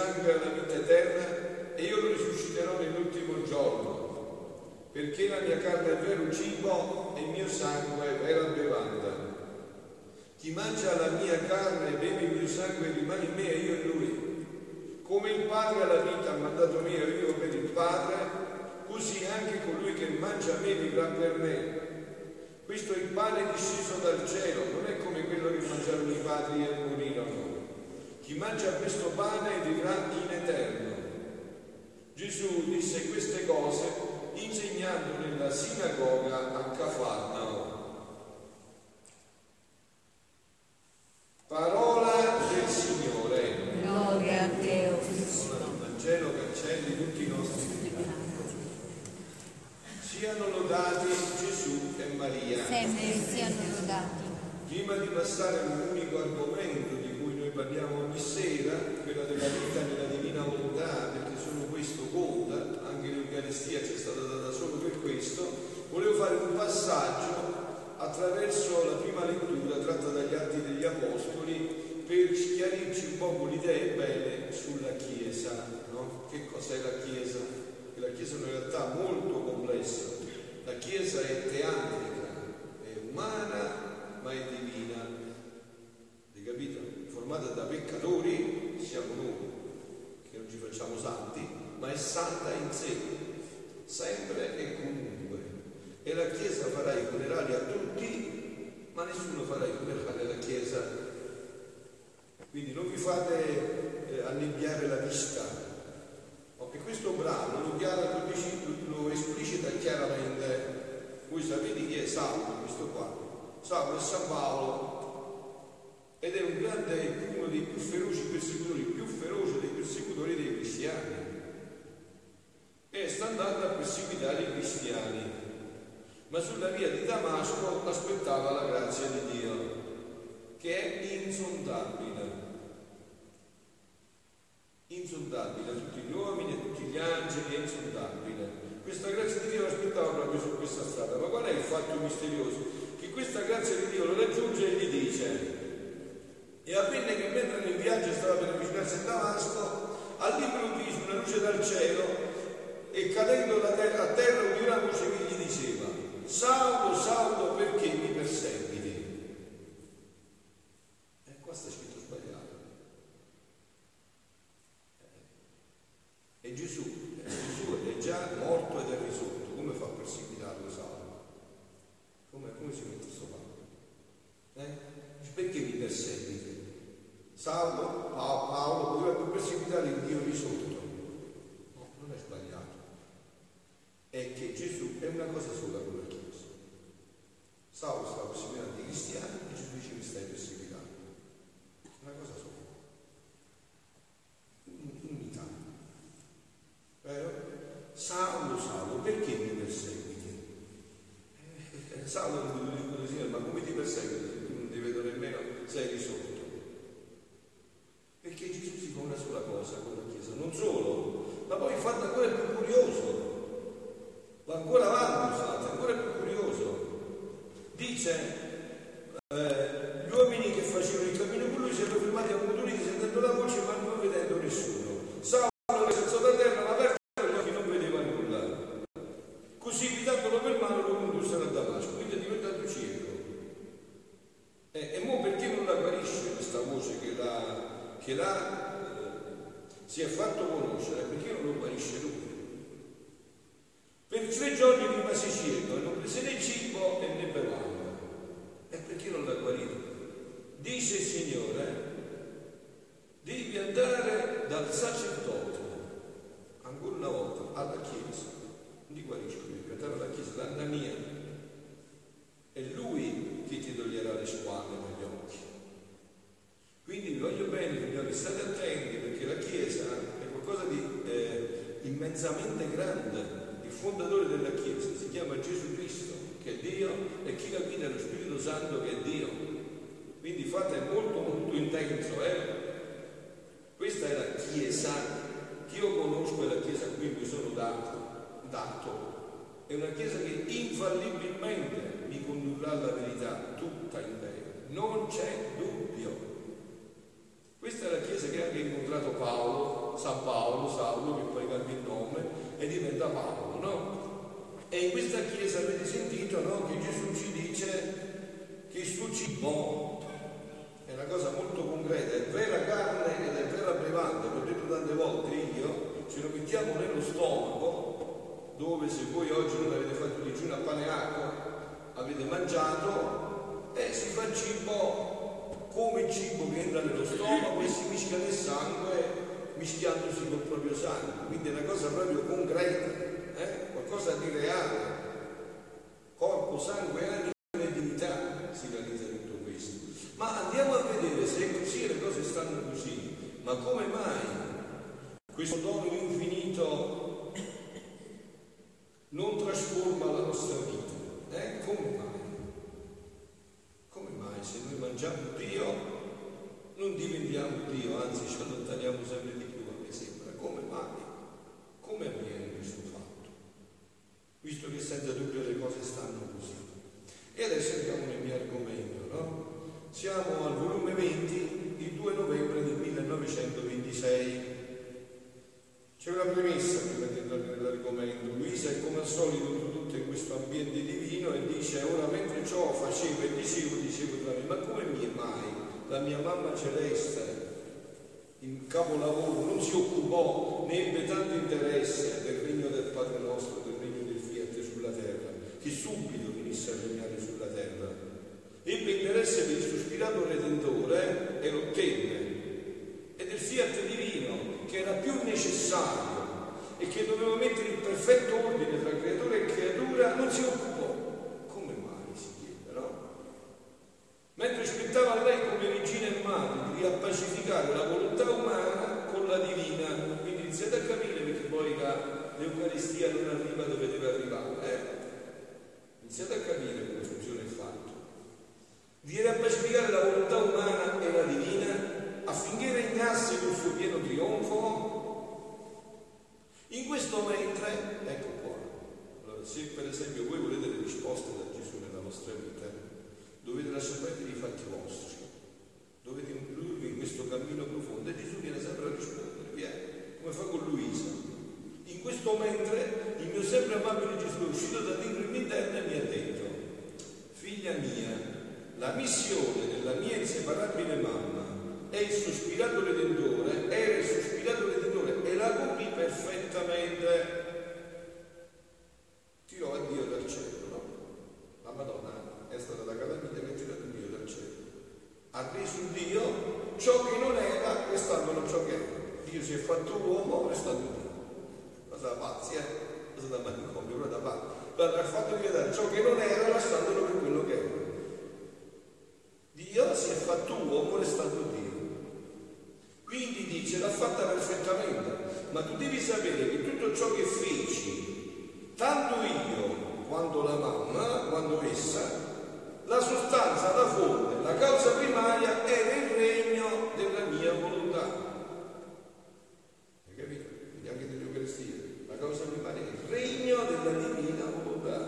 sangue ha la vita eterna e io lo risusciterò nell'ultimo giorno, perché la mia carne è vero cibo e il mio sangue è vera bevanda. Chi mangia la mia carne e beve il mio sangue rimane in me e io in lui. Come il Padre ha la vita ha mandato me e io per il Padre, così anche colui che mangia me vivrà per me. Questo è il pane disceso dal cielo, non è come quello che mangiarono i padri e morirono. Chi mangia questo pane vivrà in eterno. Gesù disse queste cose insegnando nella sinagoga a Cafarnao. Parola del Signore. Gloria a te, o Cristo. Ora il Vangelo cancelli tutti i nostri peccati. Siano lodati Gesù e Maria. Sempre siano lodati. Prima di passare all'unico argomento parliamo ogni sera, quella della vita nella divina volontà, perché solo questo conta, anche l'Eucaristia ci è stata data solo per questo, volevo fare un passaggio attraverso la prima lettura tratta dagli Atti degli Apostoli per chiarirci un po' con idee belle sulla Chiesa, no? Che cos'è la Chiesa? Che la Chiesa è in realtà molto complessa. La Chiesa è teatrica, è umana ma è divina. Hai capito? Formata da peccatori, siamo noi, che non ci facciamo santi, ma è santa in sé, sempre e comunque. E la Chiesa farà i funerali a tutti, ma nessuno farà i funerali alla Chiesa. Quindi non vi fate eh, annebbiare la vista. Oh, e questo brano lo, chiara, lo, esplicita chiaramente. Voi sapete chi è Saulo, questo qua. Saulo è San Paolo ed è un grande, uno dei più feroci persecutori, più feroce dei persecutori dei cristiani. E sta andando a perseguitare i cristiani ma sulla via di Damasco aspettava la grazia di Dio, che è insondabile. Insondabile a tutti gli uomini, a tutti gli angeli, è insondabile. Questa grazia di Dio l'aspettava proprio su questa strada. Ma qual è il fatto misterioso? Che questa grazia di Dio lo raggiunge e gli dice, e avvenne che mentre nel viaggio stava per avvicinarsi a Damasco, all'improvviso una luce dal cielo e cadendo da terra, a terra udì una voce che gli diceva, Saulo, Saulo, perché mi perseguiti? E qua sta scritto sbagliato. E Gesù, eh, Gesù è già morto ed è risorto, come fa a perseguitarlo Saulo? Come, come si mette sto fatto? Eh? Perché mi perseguiti? Saulo, Pa- Paolo, potrebbe perseguitare il Dio risorto. No, non è sbagliato. È che Gesù è una cosa sola con la Chiesa. Saulo stava perseguitando i cristiani e Gesù dice mi stai perseguitando. Una cosa sola. Un- Unità. Vero? Saulo, Saulo, perché mi perseguiti? Eh, Saulo non dico così, ma come ti perseguiti se tu non ti vedo nemmeno, sei risorto? Perché Gesù si fa una sola cosa con la Chiesa, non solo, ma poi fatto ancora più curioso, va ancora avanti, scusate, ancora più curioso. Dice, eh, gli uomini che facevano il cammino con lui si erano fermati a un motorino sentendo la voce ma non vedendo nessuno. Saulo che si alzò da terra, ma aperto gli occhi non vedeva nulla. Così guidandolo per mano lo condussero a Damasco, quindi è diventato cieco. E, e mo perché non la guarisce questa voce che l'ha, che l'ha, eh, si è fatto conoscere? Perché non lo guarisce lui? Per tre giorni rimase cieco e non prese né cibo né bevanda. E perché non l'ha guarito? Dice il Signore, devi andare dal sacerdote, ancora una volta, alla Chiesa. Non ti guarisco, devi andare alla Chiesa, dalla mia. È Lui che ti toglierà le occhi. Quindi vi voglio bene, signori, state attenti perché la Chiesa è qualcosa di eh, immensamente grande. Il fondatore della Chiesa si chiama Gesù Cristo, che è Dio, e chi la guida è lo Spirito Santo, che è Dio. Quindi fate molto, molto intenso, eh? Questa è la Chiesa che io conosco, è la Chiesa a cui mi sono dato. dato. È una Chiesa che infallibilmente mi condurrà alla verità tutta in lei. Non c'è dubbio incontrato Paolo, San Paolo, Saulo, che poi cambia il nome e diventa Paolo, no? E in questa Chiesa avete sentito no, che Gesù ci dice che suo cibo è una cosa molto concreta, è vera carne ed è vera brevante, l'ho detto tante volte io, ce lo mettiamo nello stomaco, dove se voi oggi non avete fatto digiuno a pane e acqua, avete mangiato e si fa cibo come cibo che entra nello stomaco e si mischia nel sangue mischiandosi col proprio sangue. Quindi è una cosa proprio concreta, eh? qualcosa di reale. Corpo, sangue, anima e divinità si realizza tutto questo. Ma andiamo a vedere se è così le cose stanno così. Ma come mai questo dono infinito non trasforma la nostra vita? Eh? Come mai? se noi mangiamo Diventiamo Dio, anzi ci allontaniamo sempre di più, a me sembra. Come mai? Come avviene questo fatto? Visto che senza dubbio le cose stanno così. E adesso entriamo nel mio argomento, no? Siamo al volume 20, il 2 novembre del 1926. C'è una premessa prima di entrare nell'argomento. Luisa è come al solito introdotta in questo ambiente divino e dice ora mentre ciò facevo e dicevo, dicevo tra me, ma come mai la mia mamma celeste in capolavoro non si occupò né ebbe tanto interesse del regno del Padre nostro, del regno del Fiat sulla terra, che subito venisse a regnare sulla terra. Ebbe interesse per il sospirato Redentore e l'ottenne, e del Fiat divino che era più necessario e che doveva mettere in perfetto ordine tra creatore e creatura, non si occupò. Come mai si chiede, no? Mentre aspettava lei come regina e madre di riappacificare la volontà umana con la divina, quindi iniziate a capire perché poi l'Eucaristia non arriva dove deve arrivare, eh? Iniziate a capire come funziona il fatto. Di riappacificare la volontà umana e la divina affinché regnasse col suo pieno trionfo? In questo mentre, ecco qua, allora, se per esempio voi volete le risposte da Gesù nella vostra vita, dovete lasciare perdere i fatti vostri, dovete includurvi in questo cammino profondo e Gesù viene sempre a rispondere, viene, come fa con Luisa. In questo mentre il mio sempre amabile Gesù è uscito da dentro il mio interno e mi ha detto, figlia mia, la missione della mia inseparabile mamma è il sospirato redentore, era il sospirato redentore e la compì perfettamente. Tirò a Dio dal cielo, no? La Madonna è stata la calamita che ha tirato Dio dal cielo. Ha reso Dio ciò che non era, restando ciò che era. Dio si è fatto uomo, restando Dio. Cosa da pazzi, eh? Cosa da manicomio, cosa da pazzi. Guarda, ha fatto diventare ciò che non era, lasciandolo per quello che era. Dio si è fatto uomo restando Dio. Quindi dice l'ha fatta perfettamente, ma tu devi sapere che tutto ciò che feci, tanto io quanto la mamma, quando essa, la sostanza, la fonte, la causa primaria era il regno della mia volontà. Hai capito? Quindi anche dell'Eucaristia, la causa primaria è il regno della divina volontà.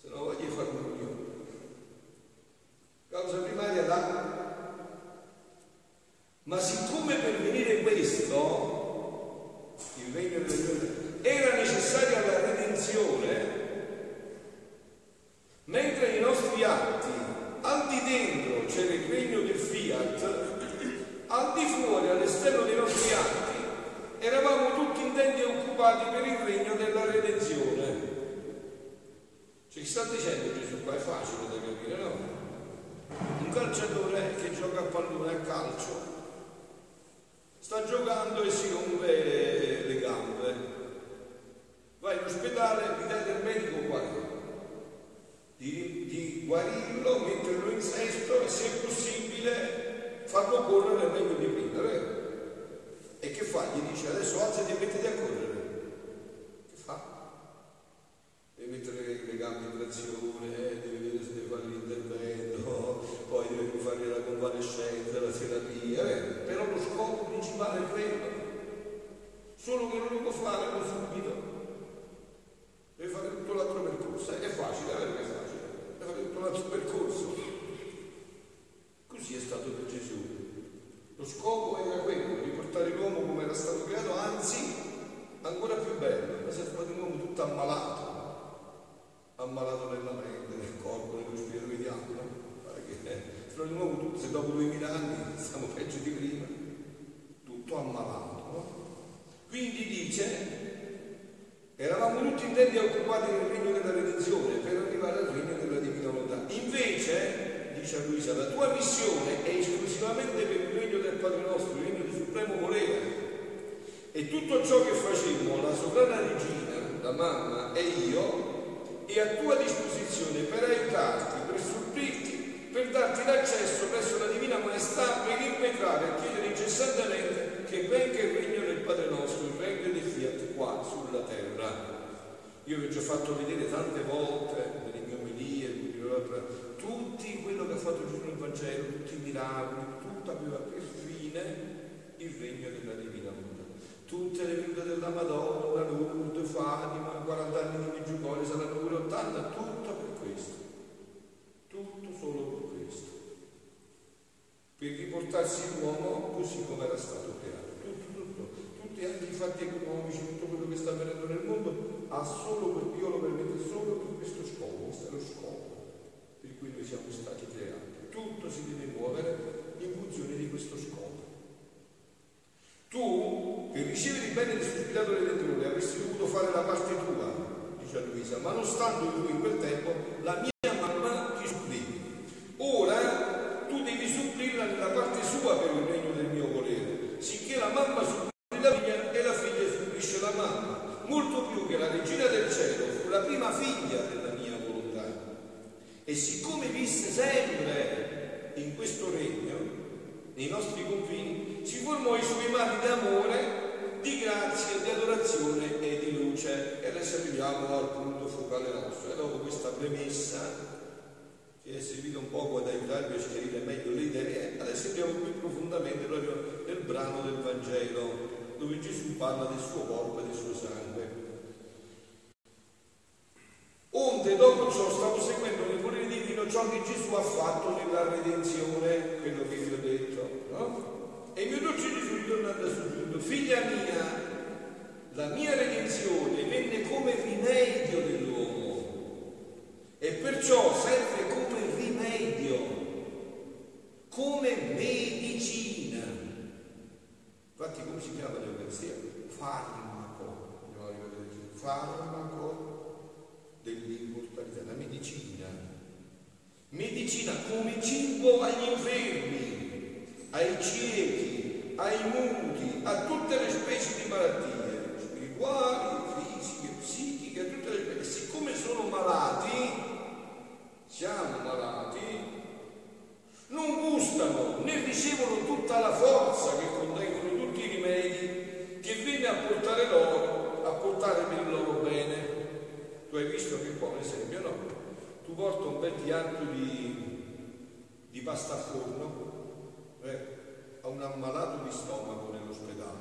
Se no voglio fare un coglione. Causa primaria la ma siccome per venire questo, il regno del Dio, era necessaria la redenzione, mentre i nostri atti, al di dentro c'era il regno del fiat, al di fuori, all'esterno dei nostri atti, eravamo tutti intenti e occupati per il regno della redenzione. Cioè, chi sta dicendo Gesù qua? È facile da capire, no? Un calciatore che gioca a pallone a calcio sta giocando e si rompe le gambe. Va in ospedale, gli date il medico qual Di, di guarirlo, metterlo in sesto e se è possibile farlo correre meglio di prima, vero? E che fa? Gli dice adesso alzati e mettiti a correre. Che fa? Deve mettere le gambe in trazione, deve vedere se deve fare l'intervento, poi deve fare la convalescenza, la terapia, vero? però lo scopo principale è quello. solo che non lo può fare con subito. Deve fare tutto l'altro percorso. È facile, è vero che è facile. Deve fare tutto l'altro percorso. Così è stato per Gesù. Lo scopo era quello di portare l'uomo come era stato creato, anzi ancora più bello, ma si è trovato un uomo tutto ammalato, ammalato nella mente, nel corpo, nello spirito, vediamo, no? Pare che eh, di nuovo tutto, se dopo duemila anni siamo peggio di prima, tutto ammalato, no? Quindi dice, eravamo tutti intenti a occupati del regno della redenzione per arrivare al regno della divina volontà. Invece, dice Luisa, la tua missione è esclusivamente per il regno del Padre nostro, il regno di supremo volere. E tutto ciò che facemmo, la sovrana regina, la mamma e io, è a tua disposizione per aiutarti, per supplirti, per darti l'accesso presso la Divina Maestà, per impetrare e chiedere incessantemente che venga il regno del Padre nostro, il regno Fiat sulla terra. Io vi ho già fatto vedere tante volte nelle mie omelie, tutti quello che ha fatto Gesù nel Vangelo, tutti i miracoli, tutto aveva per fine il regno della Divina Volontà tutte le vite della Madonna, Lourdes, Fatima, 40 anni di Meggiugorio, saranno pure 80, tutto per questo. Tutto solo per questo. Per riportarsi l'uomo così come era stato creato. Tutto, tutto, tutti anche i fatti economici, sta avvenendo nel mondo, ha solo per Dio lo permette solo per questo scopo, questo è lo scopo per cui noi siamo stati creati. Tutto si deve muovere in funzione di questo scopo. Tu, che ricevi il bene del suo spirito redentore, avresti dovuto fare la parte tua, dice Luisa, ma non stando lui in quel tempo, la mia mamma ti supplì. Ora tu devi supplirla nella parte sua per il regno del mio volere, sicché la mamma supplì la figlia e la figlia supplisce la mamma, molto più che la regina del cielo fu la prima figlia della mia volontà. E siccome visse sempre in questo regno, nei nostri confini, si formò i suoi mari d'amore, di grazia, di adorazione e di luce. E adesso arriviamo al punto focale nostro. E dopo questa premessa, che è servita un poco ad aiutarvi a chiarire meglio le idee, adesso andiamo più profondamente proprio nel brano del Vangelo, dove Gesù parla del suo corpo e del suo sangue. Onde dopo ciò stavo seguendo nel volere divino ciò che Gesù ha fatto nella redenzione, quello che vi ho detto, no? E il mio dolce Gesù ritornando a soggiunto, figlia mia, la mia redenzione venne come rimedio dell'uomo e perciò serve come rimedio, come medicina. Infatti come si chiama l'Eucaristia? Farmaco, farmaco dell'immortalità, la medicina. Medicina come cibo agli infermi, ai ciechi, ai muti, a tutte le specie di malattie, spirituali, fisiche, psichiche, a tutte le specie. Siccome sono malati, siamo malati, non gustano né ricevono tutta la forza che contengono tutti i rimedi che viene a portare loro, a portare per il loro bene. Tu hai visto che qua, per esempio, no? Tu porta un bel piatto di, di pasta a forno eh, a un ammalato di stomaco nell'ospedale.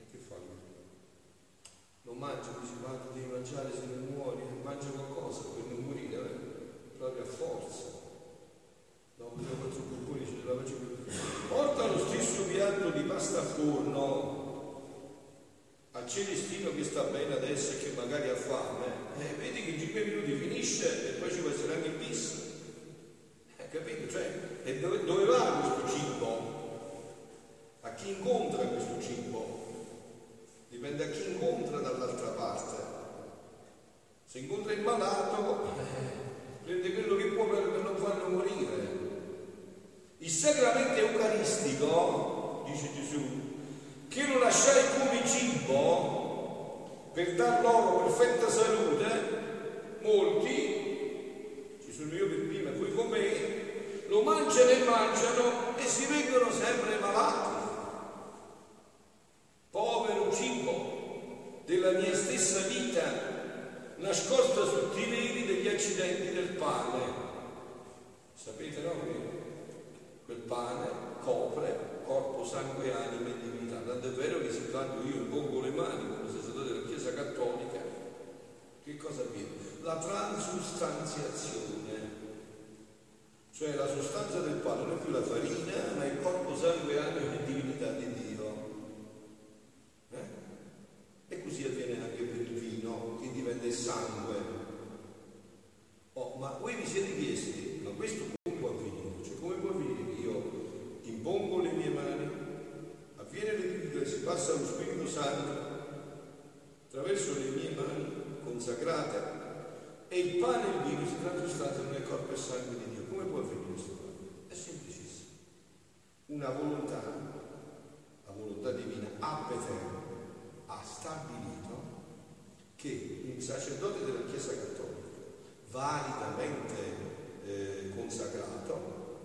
E che fa lui? Non mangia, dice, ma devi mangiare se non muori, mangia qualcosa per non morire, eh? proprio a forza. Che ho fatto un po' dice, la faccio. Porta lo stesso piatto di pasta a forno a Celestino che sta bene adesso e che magari ha fame, eh, vedi che in 5 minuti finisce e poi ci può essere anche il bis. Eh, capito? Cioè, e dove, dove va questo cibo? A chi incontra questo cibo? Dipende a chi incontra dall'altra parte. Se incontra il malato, eh, prende quello che può per, non farlo morire. Il sacramento eucaristico, dice Gesù, che lo lasciai come cibo per dar loro perfetta salute, molti, ci sono io per prima, voi con me, lo mangiano e mangiano e si vengono sempre malati. Povero cibo della mia stessa vita, nascosta i neri degli accidenti del pane. Sapete no? Quel pane copre corpo, sangue, anima e divinità. Tanto è vero che se tanto io impongo le mani come sacerdote della Chiesa Cattolica, che cosa avviene? La transustanziazione, cioè la sostanza del pane non è più la farina, ma il corpo, sangue, anima e divinità di Dio. Eh? E così avviene anche per vino, che diventa il sangue. Oh, ma voi vi siete chiesti, ma questo come può avvenire? Cioè come può avvenire che io impongo le mie mani, avviene l'epifania, si passa allo Spirito Santo attraverso le mie mani consacrate e il pane e il vino si transustanziano nel corpo e sangue di Dio. Come può avvenire questo? È semplicissimo. Una volontà, la volontà divina, ab eterno, ha stabilito che un sacerdote della Chiesa Cattolica, validamente eh, consacrato,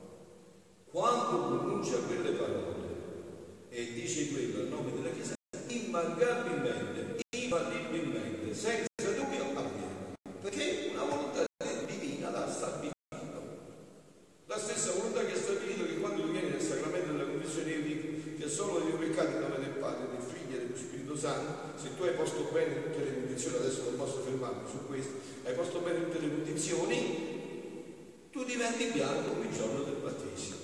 quando pronuncia quelle parole e dice quello a nome della Chiesa, immancabilmente, infallibilmente, senza se tu hai posto bene tutte le condizioni, adesso su questo, hai posto bene tutte le condizioni, tu diventi bianco il giorno del battesimo.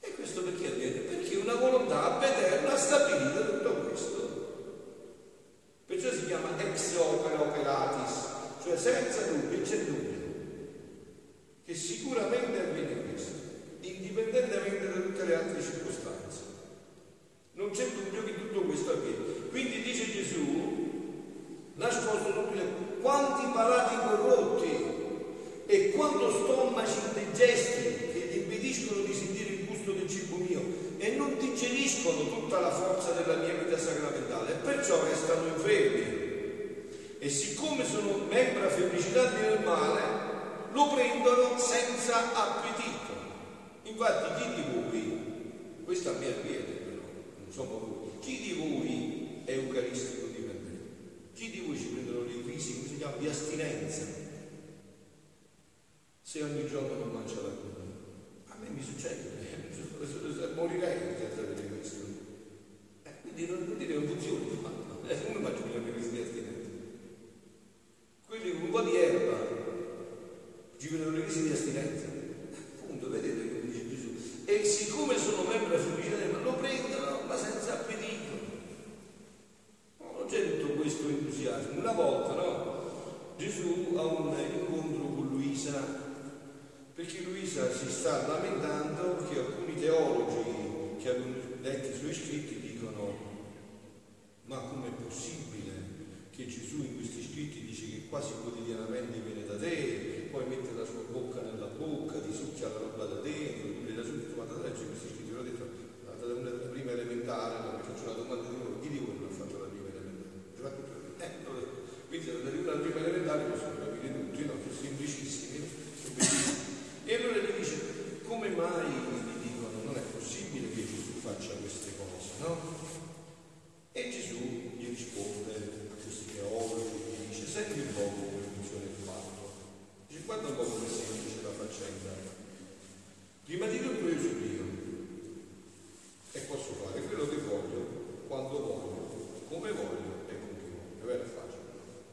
E questo perché avviene? Perché una volontà eterna ha stabilito tutto questo. Perciò si chiama ex opera operatis, cioè senza dubbio c'è dubbio che sicuramente avviene questo, indipendentemente da tutte le altre circostanze. Non c'è dubbio che tutto questo avviene. Quindi dice Gesù, nascosto tutti quanti palati corrotti e quanto stomaci indigesti che gli impediscono di sentire il gusto del cibo mio e non digeriscono tutta la forza della mia vita sacramentale e perciò restano infermi. E siccome sono membra febbricitanti del male, lo prendono senza appetito. Infatti chi di voi, questo a me avviene però, non so voi, chi di voi eucaristico dipendente. Chi di voi ci prendono le crisi, come si chiama, di astinenza? Se ogni giorno non mangia la coda. A me mi succede, morirei senza avere questo. Eh, quindi non, non funziona, eh, come faccio a crisi di astinenza? Quelli con un po' di erba ci prendono le crisi di astinenza. Appunto, vedete come dice Gesù. E siccome sono membro felice, lo prendono ma senza appetito c'è tutto questo entusiasmo. Una volta, no? Gesù ha un incontro con Luisa, perché Luisa si sta lamentando che alcuni teologi che hanno letto i suoi scritti che Gesù in questi scritti dice che quasi quotidianamente viene da te, poi mette la sua bocca nella bocca, ti succhia la roba da dentro, tu le subito, ma da leggere questi scritti, l'ho detto, da una prima elementare, mi faccio una domanda di nuovo, chi di voi non ha fatto la eh, quindi se arrivano al primo elementare possono capire tutti, no? Sono semplicissimi. E allora gli dice, come mai gli dicono non è possibile che Gesù faccia queste cose, no? E Gesù gli risponde a questi teologi, gli dice, senti un po' come funziona il fatto. Dice, guarda un po' come semplice la faccenda. Prima di tutto io sono Dio e posso fare quello che voglio, quando voglio, come voglio è vero facile,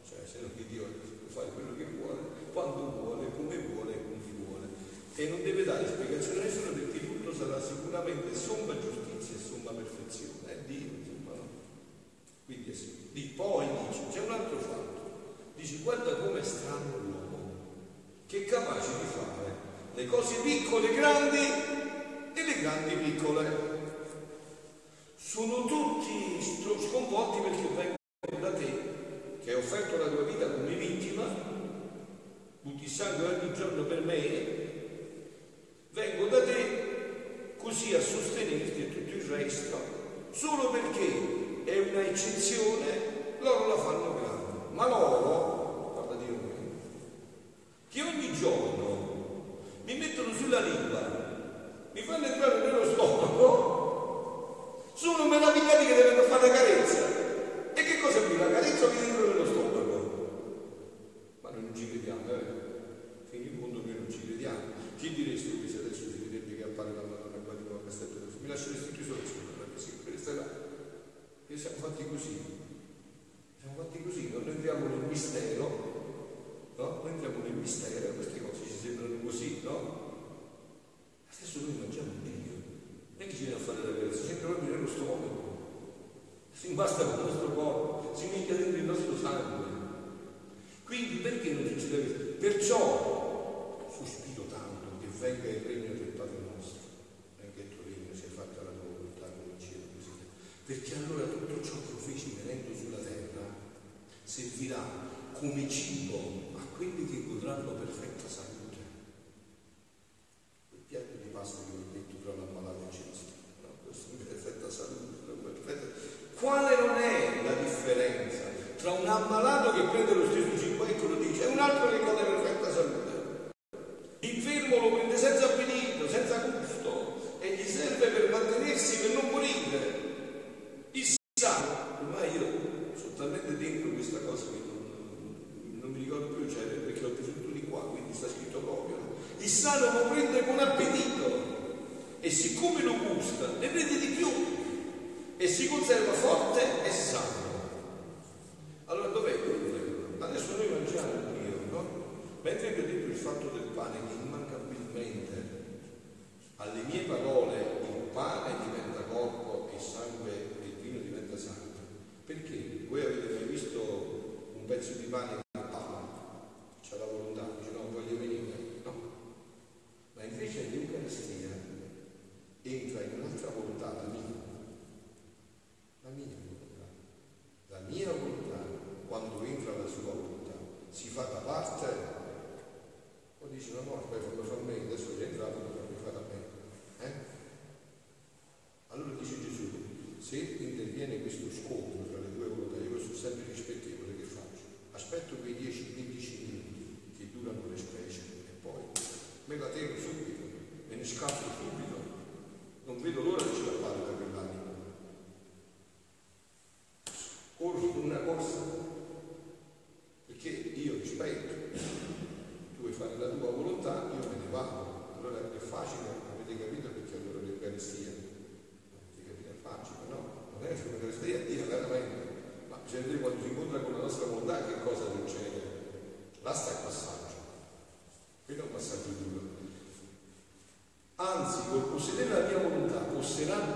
cioè se non che Dio può fare quello che vuole, quando vuole, come vuole e con chi vuole. E non deve dare spiegazione a nessuno perché tutto sarà sicuramente somma giustizia e somma perfezione. È Dio, insomma, no? Quindi è sì. Di poi dice, c'è un altro fatto. Dice, guarda come è strano l'uomo, che è capace di fare le cose piccole grandi e le grandi piccole. Tutti sconvolti perché vengono da te che hai offerto la tua vita come vittima, butti sangue ogni giorno per me, vengo da te così a sostenerti e tutto il resto, solo perché è una eccezione, loro la fanno grande. Ma loro, mistero, no? Noi entriamo nel mistero queste cose ci sembrano così, no? Ma stesso noi mangiamo meglio, non è che ci viene a fare la vera, si entra proprio nostro stomaco, si impasta con il nostro corpo, si mette dentro il nostro sangue. Quindi perché non succede deve Perciò sospiro tanto che venga il regno del Padre nostro, anche il tuo regno sia fatta la tua volontà come in cielo così. Perché allora tutto ciò che feci venendo sulla terra servirà come cibo a quelli che godranno perfetta salute.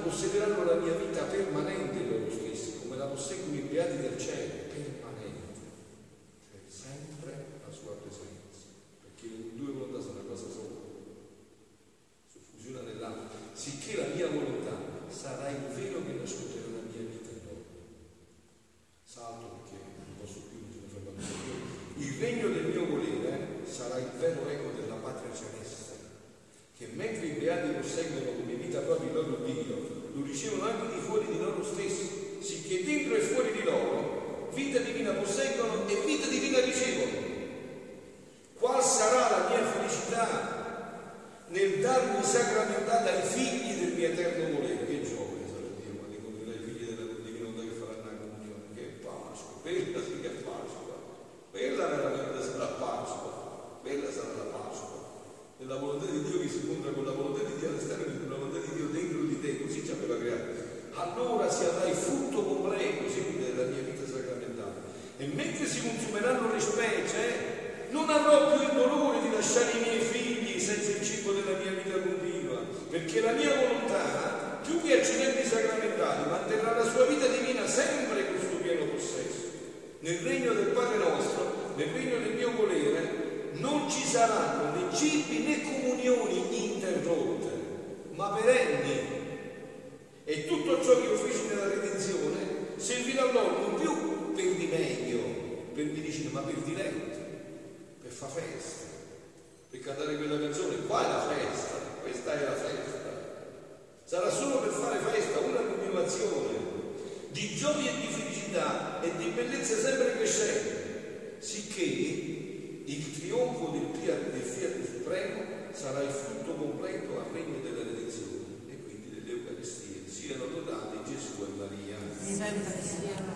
possederanno la mia vita permanente loro stessi, come la posseggono i beati del cielo. siano anche di fuori di loro stessi, sicché dentro e fuori di loro vita divina posseggono e vita divina ricevono. Qual sarà la mia felicità nel darmi sacramento? nel regno del Padre nostro, nel regno del mio volere, non ci saranno né cibi né comunioni interrotte, ma perenni. E tutto ciò che io feci nella redenzione servirà loro non più per rimedio, per medicina, ma per diletto, per far festa, per cantare quella canzone. Qua è la festa, questa è la festa. Sarà solo per fare festa, una continuazione di gioia e di felicità dignità e di bellezza sempre crescente, sicché il trionfo del Fiat, del Fiat Supremo sarà il frutto completo al regno della redenzione e quindi dell'Eucaristia. Siano lodati Gesù e Maria. Sempre siano.